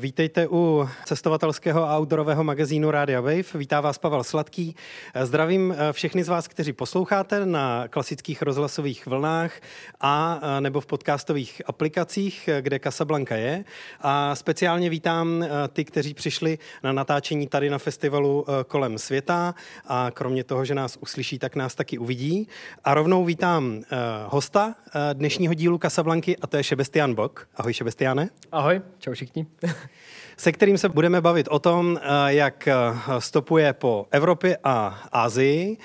Vítejte u cestovatelského a outdoorového magazínu Rádia Wave. Vítá vás Pavel Sladký. Zdravím eh, všechny z vás, kteří posloucháte na klasických rozhlasových vlnách a eh, nebo v podcastových aplikacích, eh, kde Casablanca je. A speciálně vítám ty, kteří přišli na natáčení tady na festivalu kolem světa a kromě toho, že nás uslyší, tak nás taky uvidí. A rovnou vítám hosta dnešního dílu Casablanky a to je Šebestian Bok. Ahoj Šebestiane. Ahoj, čau všichni. se kterým se budeme bavit o tom, eh, jak eh, stopuje po Evropě a Asii.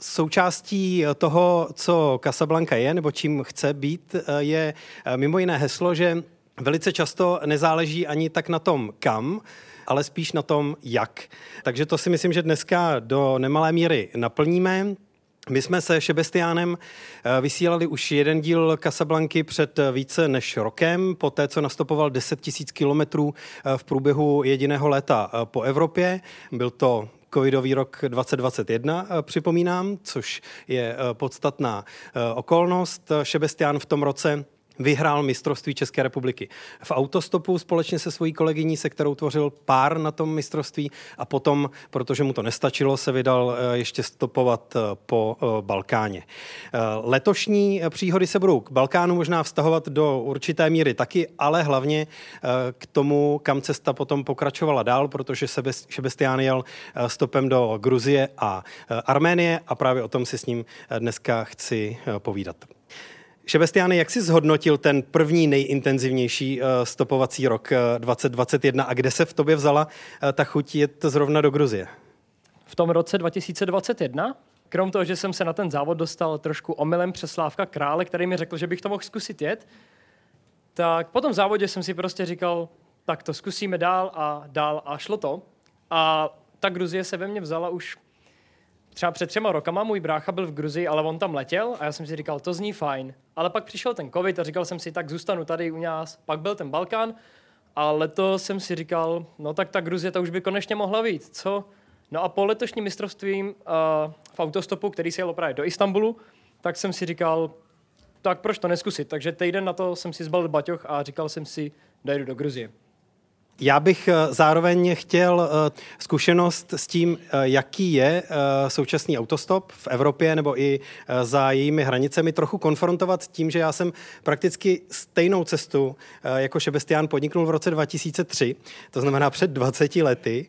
Součástí toho, co Casablanca je, nebo čím chce být, eh, je mimo jiné heslo, že velice často nezáleží ani tak na tom, kam, ale spíš na tom, jak. Takže to si myslím, že dneska do nemalé míry naplníme. My jsme se Šebestiánem eh, vysílali už jeden díl Casablanky před eh, více než rokem, po té, co nastopoval 10 tisíc kilometrů eh, v průběhu jediného léta po Evropě. Byl to covidový rok 2021, připomínám, což je podstatná okolnost. Šebestián v tom roce vyhrál mistrovství České republiky v autostopu společně se svojí kolegyní, se kterou tvořil pár na tom mistrovství a potom, protože mu to nestačilo, se vydal eh, ještě stopovat eh, po eh, Balkáně. Letošní příhody se budou k Balkánu možná vztahovat do určité míry taky, ale hlavně k tomu, kam cesta potom pokračovala dál, protože Šebestián jel stopem do Gruzie a Arménie a právě o tom si s ním dneska chci povídat. Šebestiány, jak jsi zhodnotil ten první nejintenzivnější uh, stopovací rok uh, 2021 a kde se v tobě vzala uh, ta chuť jet zrovna do Gruzie? V tom roce 2021? Krom toho, že jsem se na ten závod dostal trošku omylem přes Slávka Krále, který mi řekl, že bych to mohl zkusit jet, tak po tom závodě jsem si prostě říkal, tak to zkusíme dál a dál a šlo to. A ta Gruzie se ve mně vzala už třeba před třema rokama můj brácha byl v Gruzii, ale on tam letěl a já jsem si říkal, to zní fajn. Ale pak přišel ten covid a říkal jsem si, tak zůstanu tady u nás. Pak byl ten Balkán a letos jsem si říkal, no tak ta Gruzie to už by konečně mohla být, co? No a po letošním mistrovství uh, v autostopu, který se jelo právě do Istanbulu, tak jsem si říkal, tak proč to neskusit? Takže týden na to jsem si zbalil baťoch a říkal jsem si, dojdu do Gruzie. Já bych eh, zároveň chtěl eh, zkušenost s tím, eh, jaký je současný autostop v Evropě nebo i za jejími hranicemi trochu konfrontovat s tím, že já jsem prakticky stejnou cestu jako Šebestián podniknul v roce 2003, to znamená před 20 lety,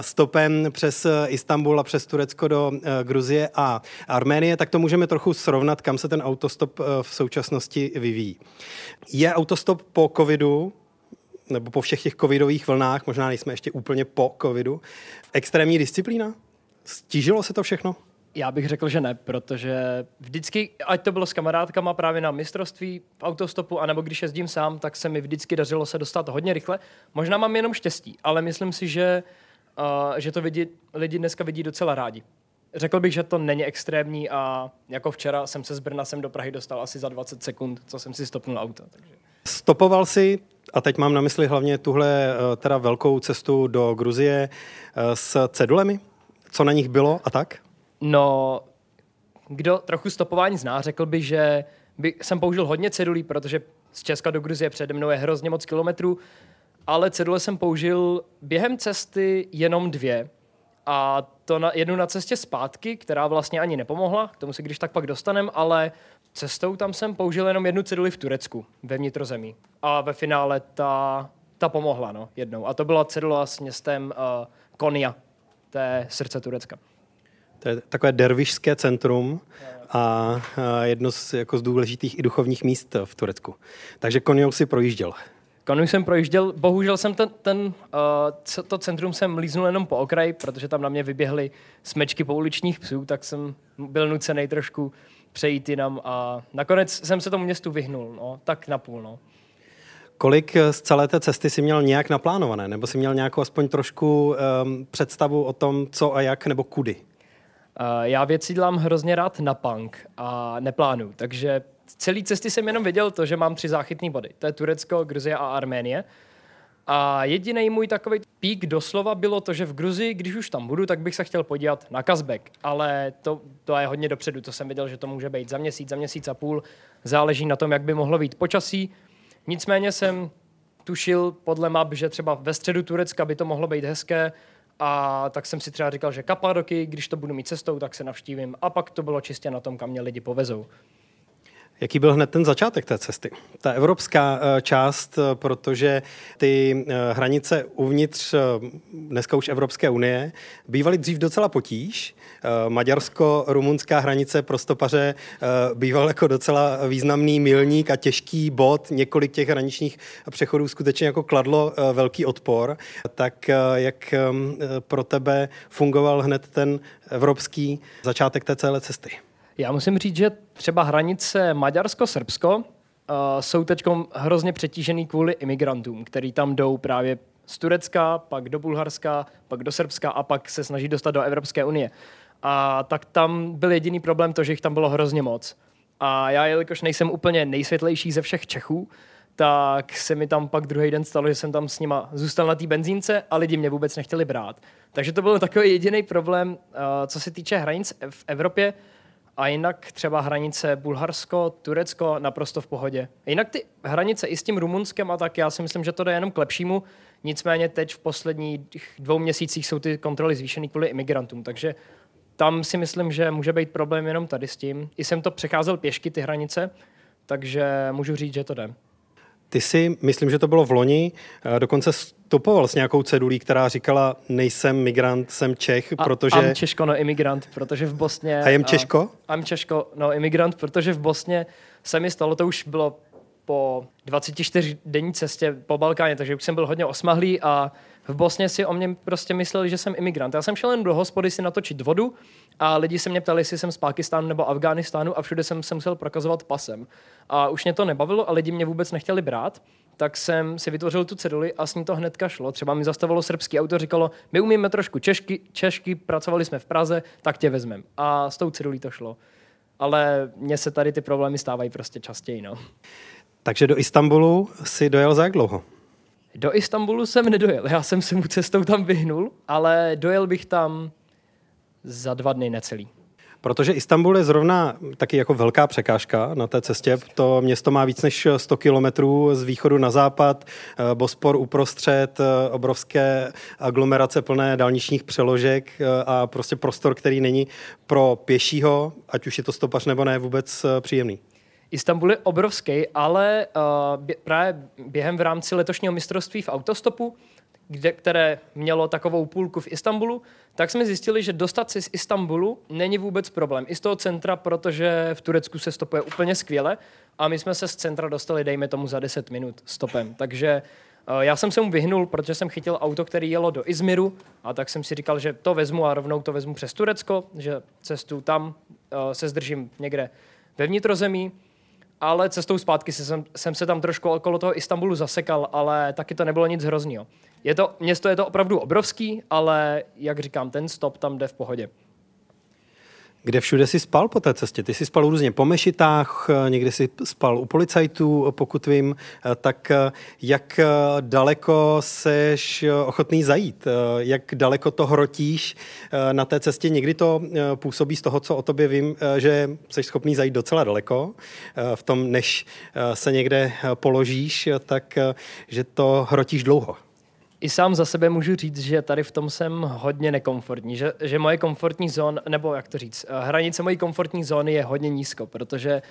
stopem přes Istanbul a přes Turecko do Gruzie a Arménie, tak to můžeme trochu srovnat, kam se ten autostop v současnosti vyvíjí. Je autostop po covidu nebo po všech těch covidových vlnách, možná nejsme ještě úplně po covidu, extrémní disciplína? Stížilo se to všechno? Já bych řekl, že ne, protože vždycky, ať to bylo s kamarádkama právě na mistrovství v autostopu, anebo když jezdím sám, tak se mi vždycky dařilo se dostat hodně rychle. Možná mám jenom štěstí, ale myslím si, že, uh, že to vidí, lidi dneska vidí docela rádi. Řekl bych, že to není extrémní a jako včera jsem se z Brna sem do Prahy dostal asi za 20 sekund, co jsem si stopnul auto. Takže. Stopoval si, a teď mám na mysli hlavně tuhle eh, teda velkou cestu do Gruzie eh, s cedulemi? Co na nich bylo a tak? No, kdo trochu stopování zná, řekl by, že by, jsem použil hodně cedulí, protože z Česka do Gruzie přede mnou je hrozně moc kilometrů, ale cedule jsem použil během cesty jenom dvě. A to na, jednu na cestě zpátky, která vlastně ani nepomohla, k tomu se když tak pak dostanem, ale cestou tam jsem použil jenom jednu ceduli v Turecku, ve vnitrozemí. A ve finále ta, ta pomohla, no, jednou. A to byla cedula s městem uh, Konya, to je srdce Turecka. To je takové dervišské centrum a jedno z, jako z důležitých i duchovních míst v Turecku. Takže Konjou si projížděl. Konu jsem projížděl, bohužel jsem ten, ten uh, to centrum jsem líznul jenom po okraji, protože tam na mě vyběhly smečky pouličních psů, tak jsem byl nucený trošku přejít jinam a nakonec jsem se tomu městu vyhnul, no, tak napůl, no. Kolik z celé té cesty si měl nějak naplánované, nebo si měl nějakou aspoň trošku um, představu o tom, co a jak, nebo kudy? Uh, já věci dělám hrozně rád na punk a neplánu, takže celý cesty jsem jenom viděl to, že mám tři záchytné body. To je Turecko, Gruzie a Arménie. A jediný můj takový pík doslova bylo to, že v Gruzii, když už tam budu, tak bych se chtěl podívat na Kazbek. Ale to, to je hodně dopředu, to jsem viděl, že to může být za měsíc, za měsíc a půl. Záleží na tom, jak by mohlo být počasí. Nicméně jsem tušil podle map, že třeba ve středu Turecka by to mohlo být hezké, a tak jsem si třeba říkal, že Kapadoky, když to budu mít cestou, tak se navštívím. A pak to bylo čistě na tom, kam mě lidi povezou. Jaký byl hned ten začátek té cesty? Ta evropská eh, část, eh, protože ty eh, hranice uvnitř dneska už Evropské unie bývaly dřív docela potíž. Maďarsko-rumunská hranice pro stopaře býval jako docela významný milník a těžký bod. Několik těch hraničních přechodů skutečně jako kladlo velký odpor. Tak jak pro tebe fungoval hned ten evropský začátek té celé cesty? Já musím říct, že třeba hranice Maďarsko-Srbsko uh, jsou teď hrozně přetížený kvůli imigrantům, který tam jdou právě z Turecka, pak do Bulharska, pak do Srbska a pak se snaží dostat do Evropské unie. A tak tam byl jediný problém to, že jich tam bylo hrozně moc. A já, jelikož nejsem úplně nejsvětlejší ze všech Čechů, tak se mi tam pak druhý den stalo, že jsem tam s nima zůstal na té benzínce a lidi mě vůbec nechtěli brát. Takže to byl takový jediný problém, uh, co se týče hranic v Evropě, a jinak třeba hranice Bulharsko, Turecko naprosto v pohodě. Jinak ty hranice i s tím Rumunskem a tak já si myslím, že to jde jenom k lepšímu. Nicméně teď v posledních dvou měsících jsou ty kontroly zvýšené kvůli imigrantům, takže tam si myslím, že může být problém jenom tady s tím. I jsem to přecházel pěšky, ty hranice, takže můžu říct, že to jde. Ty si, myslím, že to bylo v loni, eh, dokonce stopoval s nějakou cedulí, která říkala, nejsem migrant, jsem Čech, a, protože... Am Češko, no imigrant, protože v Bosně... A jem Češko? Am Češko, no imigrant, protože v Bosně se mi stalo, to už bylo po 24 denní cestě po Balkáně, takže už jsem byl hodně osmahlý a v Bosně si o mě prostě mysleli, že jsem imigrant. Já jsem šel jen do hospody si natočit vodu a lidi se mě ptali, jestli jsem z Pakistánu nebo Afghánistánu a všude jsem se musel prokazovat pasem. A už mě to nebavilo a lidi mě vůbec nechtěli brát, tak jsem si vytvořil tu ceduli a s ní to hnedka šlo. Třeba mi zastavilo srbský auto, říkalo, my umíme trošku češky, češky, pracovali jsme v Praze, tak tě vezmem. A s tou cedulí to šlo. Ale mně se tady ty problémy stávají prostě častěji. No. Takže do Istanbulu si dojel za jak dlouho? Do Istanbulu jsem nedojel, já jsem se mu cestou tam vyhnul, ale dojel bych tam za dva dny necelý. Protože Istanbul je zrovna taky jako velká překážka na té cestě. To město má víc než 100 kilometrů z východu na západ, eh, Bospor uprostřed, eh, obrovské aglomerace plné dálničních přeložek eh, a prostě prostor, který není pro pěšího, ať už je to stopař nebo ne, vůbec příjemný. Istanbul je obrovský, ale uh, bě, právě během v rámci letošního mistrovství v autostopu, kde, které mělo takovou půlku v Istanbulu, tak jsme zjistili, že dostat se z Istanbulu není vůbec problém. I z toho centra, protože v Turecku se stopuje úplně skvěle a my jsme se z centra dostali, dejme tomu, za 10 minut stopem. Takže uh, já jsem se mu vyhnul, protože jsem chytil auto, který jelo do Izmiru a tak jsem si říkal, že to vezmu a rovnou to vezmu přes Turecko, že cestu tam uh, se zdržím někde ve vnitrozemí ale cestou zpátky jsem, jsem se tam trošku okolo toho Istanbulu zasekal, ale taky to nebylo nic hroznýho. Je to, město je to opravdu obrovský, ale jak říkám, ten stop tam jde v pohodě. Kde všude si spal po té cestě? Ty jsi spal různě po mešitách, někdy si spal u policajtů, pokud vím. Tak jak daleko seš ochotný zajít? Jak daleko to hrotíš na té cestě? Někdy to působí z toho, co o tobě vím, že jsi schopný zajít docela daleko. V tom, než se někde položíš, tak že to hrotíš dlouho i sám za sebe můžu říct, že tady v tom jsem hodně nekomfortní, že, že moje komfortní zóna, nebo jak to říct, eh, hranice mojí komfortní zóny je hodně nízko, protože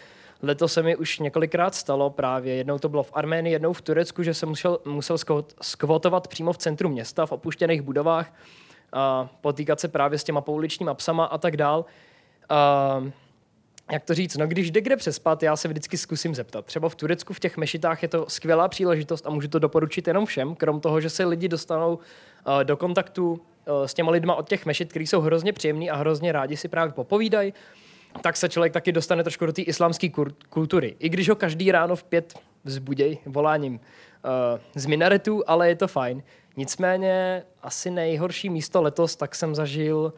letos se mi už několikrát stalo právě, jednou to bylo v Arménii, jednou v Turecku, že jsem musel, musel skvotovat přímo v centru města, v opuštěných budovách, a potýkat se právě s těma pouličníma psama a tak dál. A jak to říct, no když jde kde přespat, já se vždycky zkusím zeptat. Třeba v Turecku v těch mešitách je to skvělá příležitost a můžu to doporučit jenom všem, krom toho, že se lidi dostanou uh, do kontaktu uh, s těma lidma od těch mešit, kteří jsou hrozně příjemní a hrozně rádi si právě popovídají, tak se člověk taky dostane trošku do té islámské kultury. I když ho každý ráno v pět vzbuděj voláním uh, z minaretu, ale je to fajn. Nicméně asi nejhorší místo letos, tak jsem zažil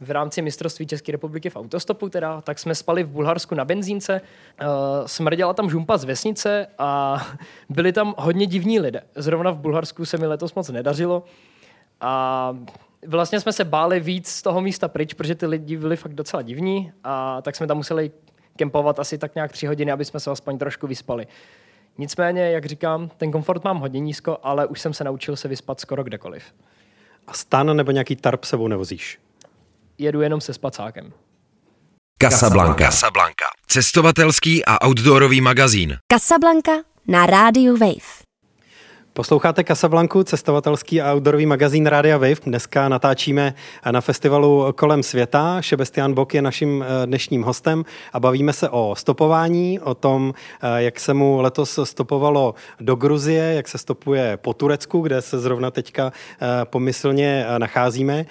v rámci mistrovství České republiky v autostopu, teda, tak jsme spali v Bulharsku na benzínce, smrděla tam žumpa z vesnice a byli tam hodně divní lidé. Zrovna v Bulharsku se mi letos moc nedařilo a vlastně jsme se báli víc z toho místa pryč, protože ty lidi byli fakt docela divní a tak jsme tam museli kempovat asi tak nějak tři hodiny, aby jsme se aspoň trošku vyspali. Nicméně, jak říkám, ten komfort mám hodně nízko, ale už jsem se naučil se vyspat skoro kdekoliv. A stan nebo nějaký tarp sebou nevozíš? Jedu jenom se spacákem. Casablanca. Casablanca. Cestovatelský a outdoorový magazín. Casablanca na rádiu Wave. Posloucháte Casablanku, cestovatelský a outdoorový magazín Rádia Wave. Dneska natáčíme na festivalu Kolem světa. Šebestian Bok je naším eh, dnešním hostem a bavíme se o stopování, o tom, eh, jak se mu letos stopovalo do Gruzie, jak se stopuje po Turecku, kde se zrovna teďka eh, pomyslně nacházíme.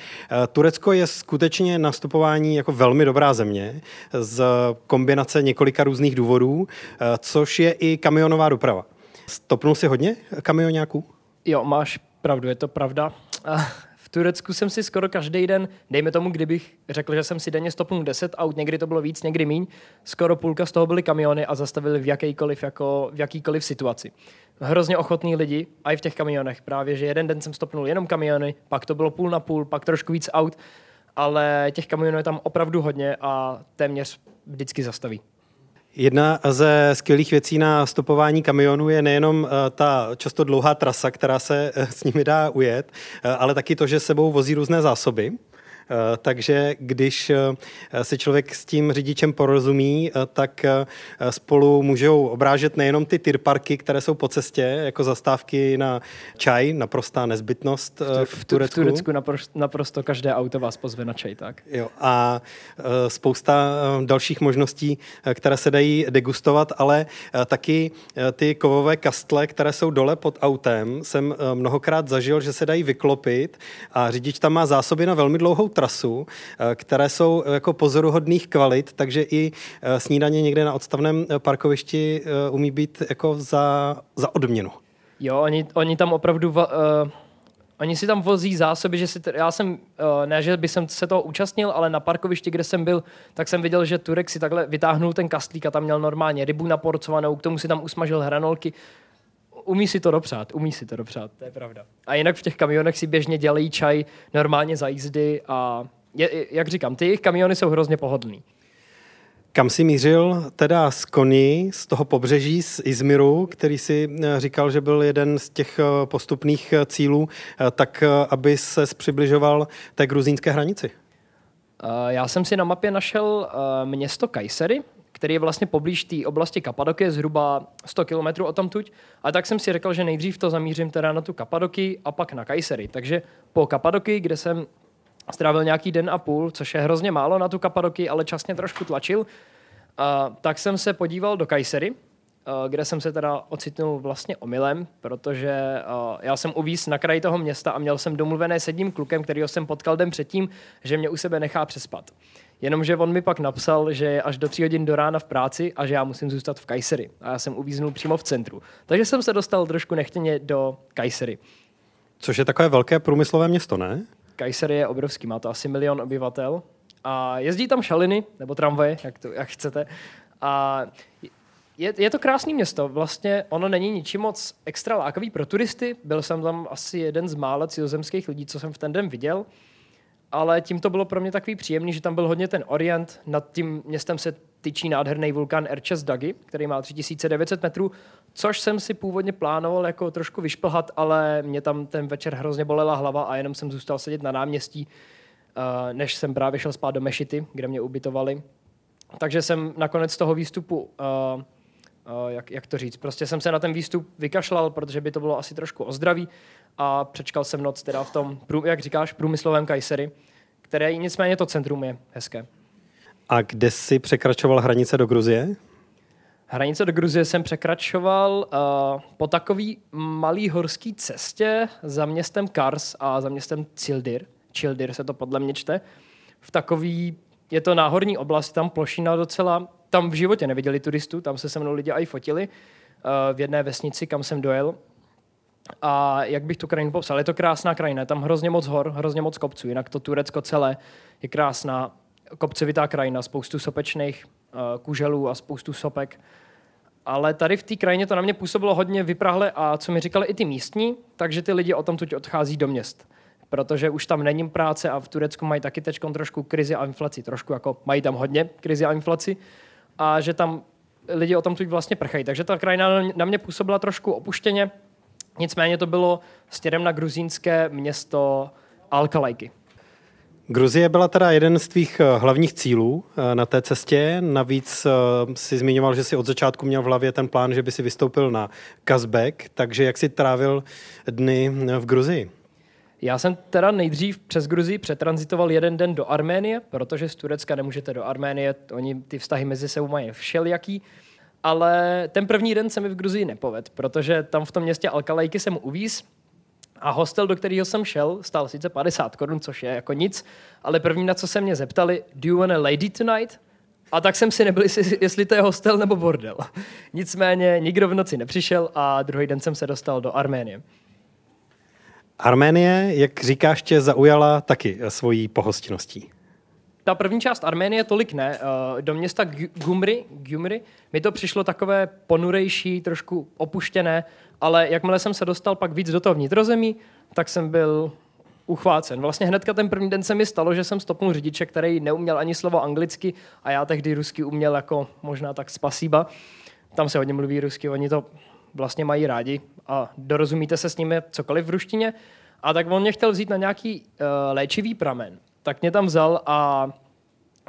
Turecko je skutečně na stopování jako velmi dobrá země z kombinace několika různých důvodů, což je i kamionová doprava. Stopnul si hodně kamionáků? Jo, máš pravdu, je to pravda. V Turecku jsem si skoro každý den, dejme tomu, kdybych řekl, že jsem si denně stopnul 10 aut, někdy to bylo víc, někdy míň, skoro půlka z toho byly kamiony a zastavili v jakýkoliv, jako, v jakýkoliv situaci. Hrozně ochotní lidi, a i v těch kamionech právě, že jeden den jsem stopnul jenom kamiony, pak to bylo půl na půl, pak trošku víc aut, ale těch kamionů je tam opravdu hodně a téměř vždycky zastaví. Jedna ze skvělých věcí na stopování kamionů je nejenom eh, ta často dlouhá trasa, která se eh, s nimi dá ujet, eh, ale taky to, že sebou vozí různé zásoby. Eh, takže když eh, se člověk s tím řidičem porozumí, eh, tak spolu můžou obrážet nejenom ty tyrparky, které jsou po cestě, jako zastávky na čaj, naprostá nezbytnost v Turecku. V Turecku naprosto, naprosto každé auto vás pozve na čaj, tak. Jo, a spousta dalších možností, které se dají degustovat, ale taky ty kovové kastle, které jsou dole pod autem, jsem mnohokrát zažil, že se dají vyklopit a řidič tam má zásoby na velmi dlouhou trasu, eh, které jsou eh, jako pozoruhodných kvalit, takže i eh, snídaně někde na odstavném parkovišti umí být jako za, za odměnu. Jo, oni, oni tam opravdu... Uh... Oni si tam vozí zásoby, že si, já jsem, ne, že by jsem se toho účastnil, ale na parkovišti, kde jsem byl, tak jsem viděl, že Turek si takhle vytáhnul ten kastlík a tam měl normálně rybu naporcovanou, k tomu si tam usmažil hranolky. Umí si to dopřát, umí si to dopřát, to je pravda. A jinak v těch kamionech si běžně dělají čaj normálně za jízdy a je, jak říkám, ty jejich kamiony jsou hrozně pohodlný. Kam si mířil teda z Koni, z toho pobřeží, z Izmiru, který si eh, říkal, že byl jeden z těch eh, postupných eh, cílů, tak aby se přibližoval té gruzínské hranici? Já jsem si na mapě našel město Kajsery, který je vlastně poblíž té oblasti Kapadoky, zhruba 100 km od tamtuť. A tak jsem si řekl, že nejdřív to zamířím teda na tu Kapadoky a pak na Kajsery. Takže po Kapadoky, kde jsem strávil nějaký den a půl, což je hrozně málo na tu Kapadoky, ale časně trošku tlačil, a, tak jsem se podíval do Kajsery, kde jsem se teda ocitnul vlastně omylem, protože já jsem uvíz na kraji toho města a měl jsem domluvené s jedním klukem, kterýho jsem potkal den předtím, že mě u sebe nechá přespat. Jenomže on mi pak napsal, že je až do tří hodin do rána v práci a že já musím zůstat v Kajsery. A já jsem uvíznul přímo v centru. Takže jsem se dostal trošku nechtěně do Kajsery. Což je takové velké průmyslové město, ne? Kajsery je obrovský, má to asi milion obyvatel. A jezdí tam šaliny, nebo tramvaje, jak, to, jak chcete. A je, je to krásné město. Vlastně ono není ničím moc extra lákavý pro turisty. Byl jsem tam asi jeden z mála cizozemských lidí, co jsem v ten den viděl ale tím to bylo pro mě takový příjemný, že tam byl hodně ten orient. Nad tím městem se tyčí nádherný vulkán Erches Dagi, který má 3900 metrů, což jsem si původně plánoval jako trošku vyšplhat, ale mě tam ten večer hrozně bolela hlava a jenom jsem zůstal sedět na náměstí, eh, než jsem právě šel spát do Mešity, kde mě ubytovali. Takže jsem nakonec toho výstupu Uh, jak, jak to říct, prostě jsem se na ten výstup vykašlal, protože by to bylo asi trošku o zdraví a přečkal jsem noc teda v tom, jak říkáš, průmyslovém Kajsery, které nicméně to centrum je hezké. A kde jsi překračoval hranice do Gruzie? Hranice do Gruzie jsem překračoval uh, po takový malý horský cestě za městem Kars a za městem Cildir. Cildir se to podle mě čte. V takový, je to náhorní oblast, tam plošina docela, tam v životě neviděli turistů, tam se se mnou lidi i fotili uh, v jedné vesnici, kam jsem dojel A jak bych tu krajinu popsal? Je to krásná krajina, tam hrozně moc hor, hrozně moc kopců, jinak to Turecko celé je krásná kopcovitá krajina, spoustu sopečných uh, kuželů a spoustu sopek. Ale tady v té krajině to na mě působilo hodně vyprahle a co mi říkali i ty místní, takže ty lidi o tom tuď odchází do měst. Protože už tam není práce a v Turecku mají taky teď trošku krizi a inflaci. Trošku jako mají tam hodně krizi a inflaci. A že tam lidi o tom tuď vlastně prchají. Takže ta krajina na mě působila trošku opuštěně. Nicméně to bylo směrem na gruzínské město Alkalajky. Gruzie byla teda jeden z tvých eh, hlavních cílů eh, na té cestě. Navíc eh, si zmiňoval, že si od začátku měl v hlavě ten plán, že by si vystoupil na Kazbek, takže jak si trávil dny v Gruzii? Já jsem teda nejdřív přes Gruzii přetranzitoval jeden den do Arménie, protože z Turecka nemůžete do Arménie, oni ty vztahy mezi sebou mají všelijaký. Ale ten první den se mi v Gruzii nepoved, protože tam v tom městě Alkalajky jsem uvíz a hostel, do kterého jsem šel, stál sice 50 korun, což je jako nic, ale první, na co se mě zeptali, do you want a lady tonight? A tak jsem si nebyl, jestli to je hostel nebo bordel. Nicméně nikdo v noci nepřišel a druhý den jsem se dostal do Arménie. Arménie, jak říkáš, tě zaujala taky svojí pohostinností. Ta první část Arménie tolik ne. Eh, do města Gumri, Gumri mi to přišlo takové ponurejší, trošku opuštěné, ale jakmile jsem se dostal pak víc do toho vnitrozemí, tak jsem byl uchvácen. Vlastně hnedka ten první den se mi stalo, že jsem stopnul řidiče, který neuměl ani slovo anglicky a já tehdy rusky uměl jako možná tak spasíba. Tam se hodně mluví rusky, oni to vlastně mají rádi a dorozumíte se s nimi cokoliv v ruštině. A tak on mě chtěl vzít na nějaký uh, léčivý pramen. Tak mě tam vzal a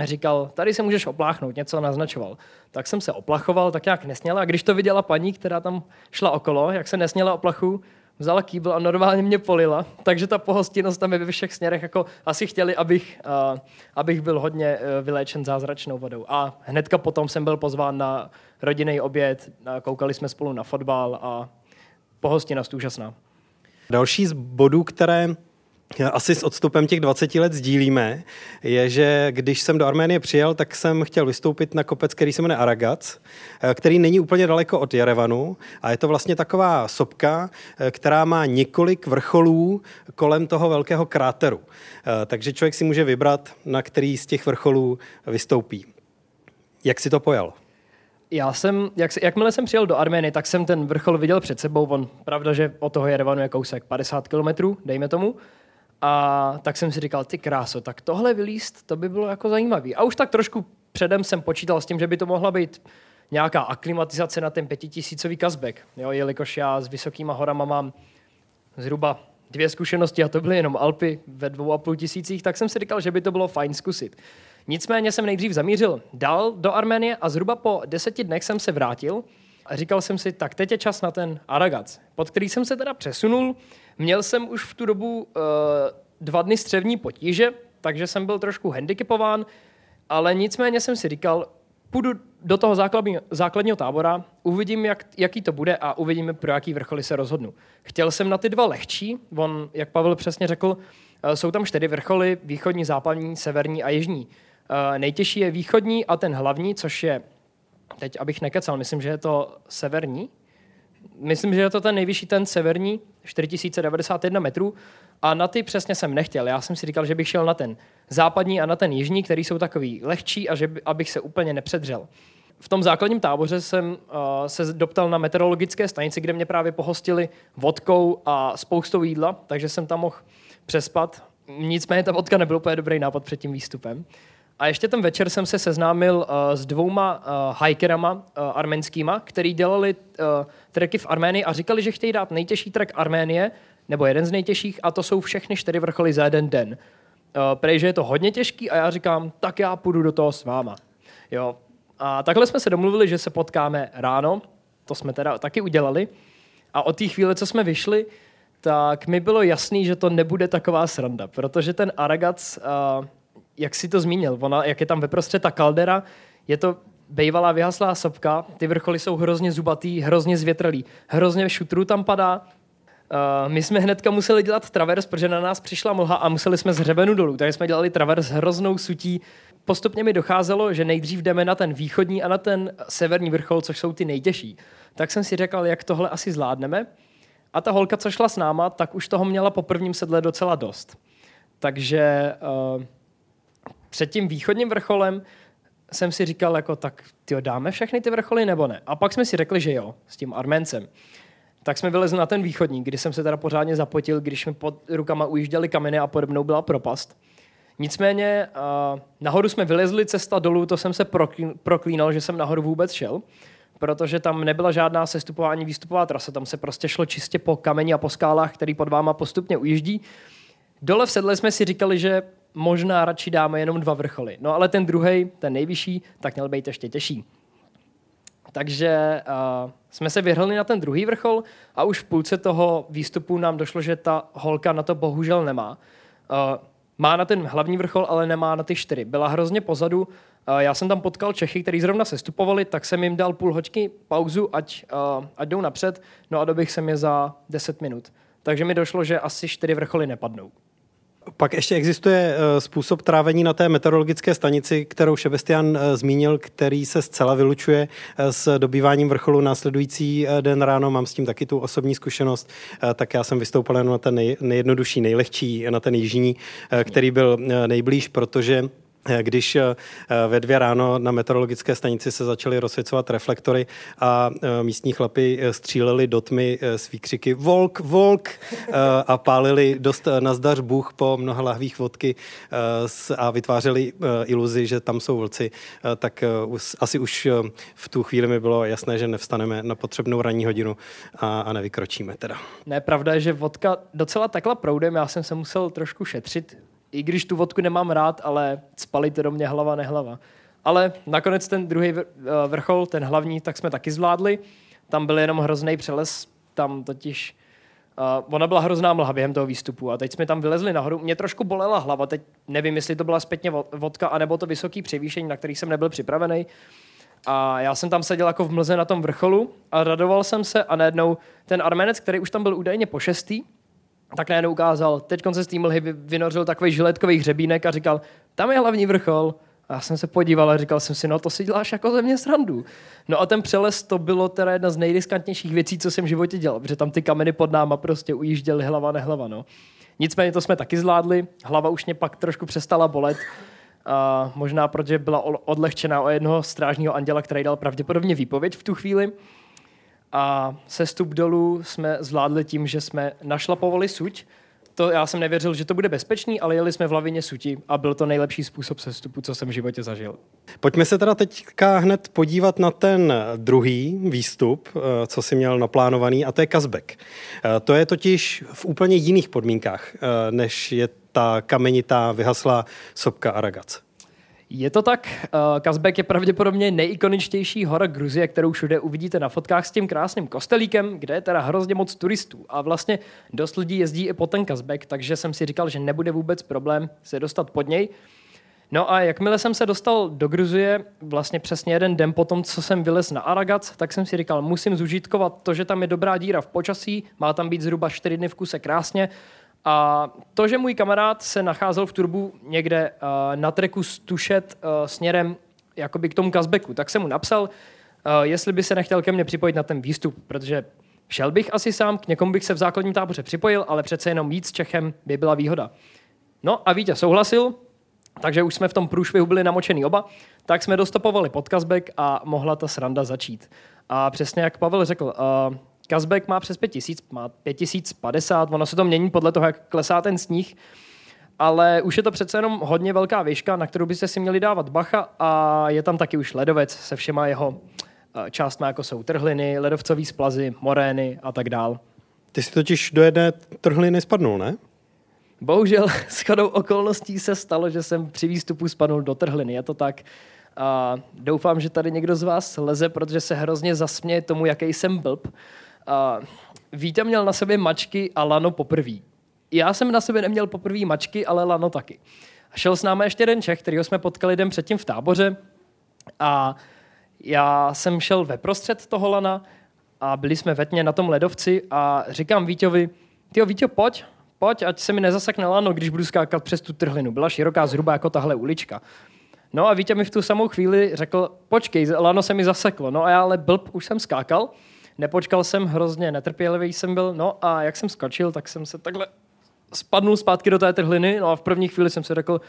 říkal, tady se můžeš opláchnout, něco naznačoval. Tak jsem se oplachoval, tak nějak nesněla. A když to viděla paní, která tam šla okolo, jak se nesněla oplachu, vzala kýbl a normálně mě polila. Takže ta pohostinnost tam je ve všech směrech, jako asi chtěli, abych, uh, abych byl hodně uh, vyléčen zázračnou vodou. A hnedka potom jsem byl pozván na rodinný oběd, koukali jsme spolu na fotbal a pohostinnost úžasná. Další z bodů, které asi s odstupem těch 20 let sdílíme, je, že když jsem do Arménie přijel, tak jsem chtěl vystoupit na kopec, který se jmenuje Aragac, který není úplně daleko od Jerevanu a je to vlastně taková sopka, která má několik vrcholů kolem toho velkého kráteru. Takže člověk si může vybrat, na který z těch vrcholů vystoupí. Jak si to pojal? Já jsem, jak, jakmile jsem přijel do Arménie, tak jsem ten vrchol viděl před sebou. On, pravda, že od toho Jerevanu je kousek 50 kilometrů, dejme tomu. A tak jsem si říkal, ty kráso, tak tohle vylíst, to by bylo jako zajímavý. A už tak trošku předem jsem počítal s tím, že by to mohla být nějaká aklimatizace na ten pětitisícový kazbek, jo, jelikož já s vysokýma horama mám zhruba dvě zkušenosti a to byly jenom Alpy ve dvou a půl tisících, tak jsem si říkal, že by to bylo fajn zkusit. Nicméně jsem nejdřív zamířil dál do Arménie a zhruba po deseti dnech jsem se vrátil a říkal jsem si, tak teď je čas na ten Aragac, pod který jsem se teda přesunul. Měl jsem už v tu dobu uh, dva dny střevní potíže, takže jsem byl trošku handicapován, ale nicméně jsem si říkal, půjdu do toho základního, základního tábora, uvidím, jak, jaký to bude a uvidíme, pro jaký vrcholy se rozhodnu. Chtěl jsem na ty dva lehčí, on, jak Pavel přesně řekl, uh, jsou tam čtyři vrcholy, východní, západní, severní a jižní. Uh, nejtěžší je východní a ten hlavní, což je, teď abych nekecal, myslím, že je to severní. Myslím, že je to ten nejvyšší, ten severní, 4091 metrů. A na ty přesně jsem nechtěl. Já jsem si říkal, že bych šel na ten západní a na ten jižní, který jsou takový lehčí a že by, abych se úplně nepředřel. V tom základním táboře jsem uh, se doptal na meteorologické stanici, kde mě právě pohostili vodkou a spoustou jídla, takže jsem tam mohl přespat. Nicméně ta vodka nebyl úplně dobrý nápad před tím výstupem. A ještě ten večer jsem se seznámil uh, s dvouma uh, hikerama uh, arménskýma, který dělali uh, treky v Arménii a říkali, že chtějí dát nejtěžší trek Arménie, nebo jeden z nejtěžších, a to jsou všechny čtyři vrcholy za jeden den. Uh, prej, že je to hodně těžký a já říkám, tak já půjdu do toho s váma. Jo. A takhle jsme se domluvili, že se potkáme ráno, to jsme teda taky udělali. A od té chvíle, co jsme vyšli, tak mi bylo jasný, že to nebude taková sranda, protože ten Aragac uh, jak si to zmínil, ona, jak je tam veprostřed ta kaldera, je to bejvalá vyhaslá sopka, ty vrcholy jsou hrozně zubatý, hrozně zvětralý, hrozně šutrů tam padá. Uh, my jsme hnedka museli dělat travers, protože na nás přišla mlha a museli jsme z hřebenu dolů, takže jsme dělali travers hroznou sutí. Postupně mi docházelo, že nejdřív jdeme na ten východní a na ten severní vrchol, což jsou ty nejtěžší. Tak jsem si řekl, jak tohle asi zvládneme. A ta holka, co šla s náma, tak už toho měla po prvním sedle docela dost. Takže uh, před tím východním vrcholem jsem si říkal, jako tak tyjo, dáme všechny ty vrcholy nebo ne? A pak jsme si řekli, že jo, s tím Arméncem. Tak jsme vylezli na ten východní, kdy jsem se teda pořádně zapotil, když mi pod rukama ujížděly kameny a podobnou byla propast. Nicméně uh, nahoru jsme vylezli, cesta dolů, to jsem se proklínal, že jsem nahoru vůbec šel, protože tam nebyla žádná sestupování výstupová trasa, tam se prostě šlo čistě po kameni a po skálách, který pod váma postupně ujíždí. Dole v sedle jsme si říkali, že možná radši dáme jenom dva vrcholy. No ale ten druhý, ten nejvyšší, tak měl být ještě těžší. Takže uh, jsme se vyhrali na ten druhý vrchol a už v půlce toho výstupu nám došlo, že ta holka na to bohužel nemá. Uh, má na ten hlavní vrchol, ale nemá na ty čtyři. Byla hrozně pozadu. Uh, já jsem tam potkal Čechy, kteří zrovna sestupovali, tak jsem jim dal půl hoďky pauzu, ať, uh, ať jdou napřed, no a dobych jsem je za 10 minut. Takže mi došlo, že asi čtyři vrcholy nepadnou. Pak ještě existuje eh, způsob trávení na té meteorologické stanici, kterou Šebestian eh, zmínil, který se zcela vylučuje eh, s dobýváním vrcholu následující den ráno. Mám s tím taky tu osobní zkušenost, tak já jsem vystoupil jenom na ten nejjednodušší, nejlehčí, na ten jižní, který byl nejblíž, protože když eh, ve dvě ráno na meteorologické stanici se začaly rozsvěcovat reflektory a eh, místní chlapy eh, stříleli do tmy s výkřiky Volk, Volk! a pálili dost na zdař Bůh po mnoha lahvích vodky a vytvářeli iluzi, že tam jsou vlci, tak asi už v tu chvíli mi bylo jasné, že nevstaneme na potřebnou ranní hodinu a, a nevykročíme teda. Ne, pravda je, že vodka docela takhle proudem, já jsem se musel trošku šetřit i když tu vodku nemám rád, ale spali to do mě hlava nehlava. Ale nakonec ten druhý eh, vrchol, ten hlavní, tak jsme taky zvládli. Tam byl jenom hrozný přeles, tam totiž Uh, ona byla hrozná mlha během toho výstupu a teď jsme tam vylezli nahoru. Mě trošku bolela hlava, teď nevím, jestli to byla zpětně vodka, anebo to vysoký převýšení, na který jsem nebyl připravený. A já jsem tam seděl jako v mlze na tom vrcholu a radoval jsem se a najednou ten armenec, který už tam byl údajně po šestý, tak najednou ukázal, teď se z té mlhy vynořil takový žiletkový hřebínek a říkal, tam je hlavní vrchol. A já jsem se podíval a říkal jsem si, no to si děláš jako ze mě srandu. No a ten přeles to bylo teda jedna z nejriskantnějších věcí, co jsem v životě dělal, protože tam ty kameny pod náma prostě ujížděly hlava nehlava. No. Nicméně to jsme taky zvládli, hlava už mě pak trošku přestala bolet. A možná protože byla odlehčená o jednoho strážního anděla, který dal pravděpodobně výpověď v tu chvíli. A sestup dolů jsme zvládli tím, že jsme našlapovali suť. To já jsem nevěřil, že to bude bezpečný, ale jeli jsme v lavině suti a byl to nejlepší způsob sestupu, co jsem v životě zažil. Pojďme se teda teďka hned podívat na ten druhý výstup, eh, co si měl naplánovaný, a to je Kazbek. Eh, to je totiž v úplně jiných podmínkách, eh, než je ta kamenitá vyhaslá sopka Aragac. Je to tak. Kazbek je pravděpodobně nejikoničtější hora Gruzie, kterou všude uvidíte na fotkách s tím krásným kostelíkem, kde je teda hrozně moc turistů. A vlastně dost lidí jezdí i po ten Kazbek, takže jsem si říkal, že nebude vůbec problém se dostat pod něj. No a jakmile jsem se dostal do Gruzie, vlastně přesně jeden den po tom, co jsem vylez na Aragac, tak jsem si říkal, musím zužitkovat to, že tam je dobrá díra v počasí, má tam být zhruba 4 dny v kuse krásně, a to, že můj kamarád se nacházel v turbu někde uh, na treku Stušet uh, směrem jakoby k tomu Kazbeku, tak jsem mu napsal, uh, jestli by se nechtěl ke mně připojit na ten výstup, protože šel bych asi sám, k někomu bych se v základním táboře připojil, ale přece jenom víc s Čechem by byla výhoda. No a Vítě souhlasil, takže už jsme v tom průšvihu byli namočený oba, tak jsme dostopovali pod Kazbek a mohla ta sranda začít. A přesně jak Pavel řekl, uh, Kazbek má přes 5000, má 5050, ono se to mění podle toho, jak klesá ten sníh, ale už je to přece jenom hodně velká výška, na kterou byste si měli dávat bacha a je tam taky už ledovec se všema jeho eh, částmi, jako jsou trhliny, ledovcové splazy, morény a tak dál. Ty si totiž do jedné trhliny spadnul, ne? Bohužel s chodou okolností se stalo, že jsem při výstupu spadnul do trhliny. Je to tak. A doufám, že tady někdo z vás leze, protože se hrozně zasměje tomu, jaký jsem blb. Uh, Víte měl na sobě mačky a lano poprvé. Já jsem na sobě neměl poprvé mačky, ale lano taky. A šel s námi ještě jeden Čech, kterýho jsme potkali den předtím v táboře a já jsem šel ve prostřed toho lana a byli jsme ve tmě na tom ledovci a říkám Víťovi, ty Víťo, pojď, pojď, ať se mi nezasekne lano, když budu skákat přes tu trhlinu. Byla široká zhruba jako tahle ulička. No a Vítě mi v tu samou chvíli řekl, počkej, lano se mi zaseklo. No a já ale blb už jsem skákal, Nepočkal jsem hrozně, netrpělivý jsem byl, no a jak jsem skočil, tak jsem se takhle spadnul zpátky do té trhliny, no a v první chvíli jsem si řekl,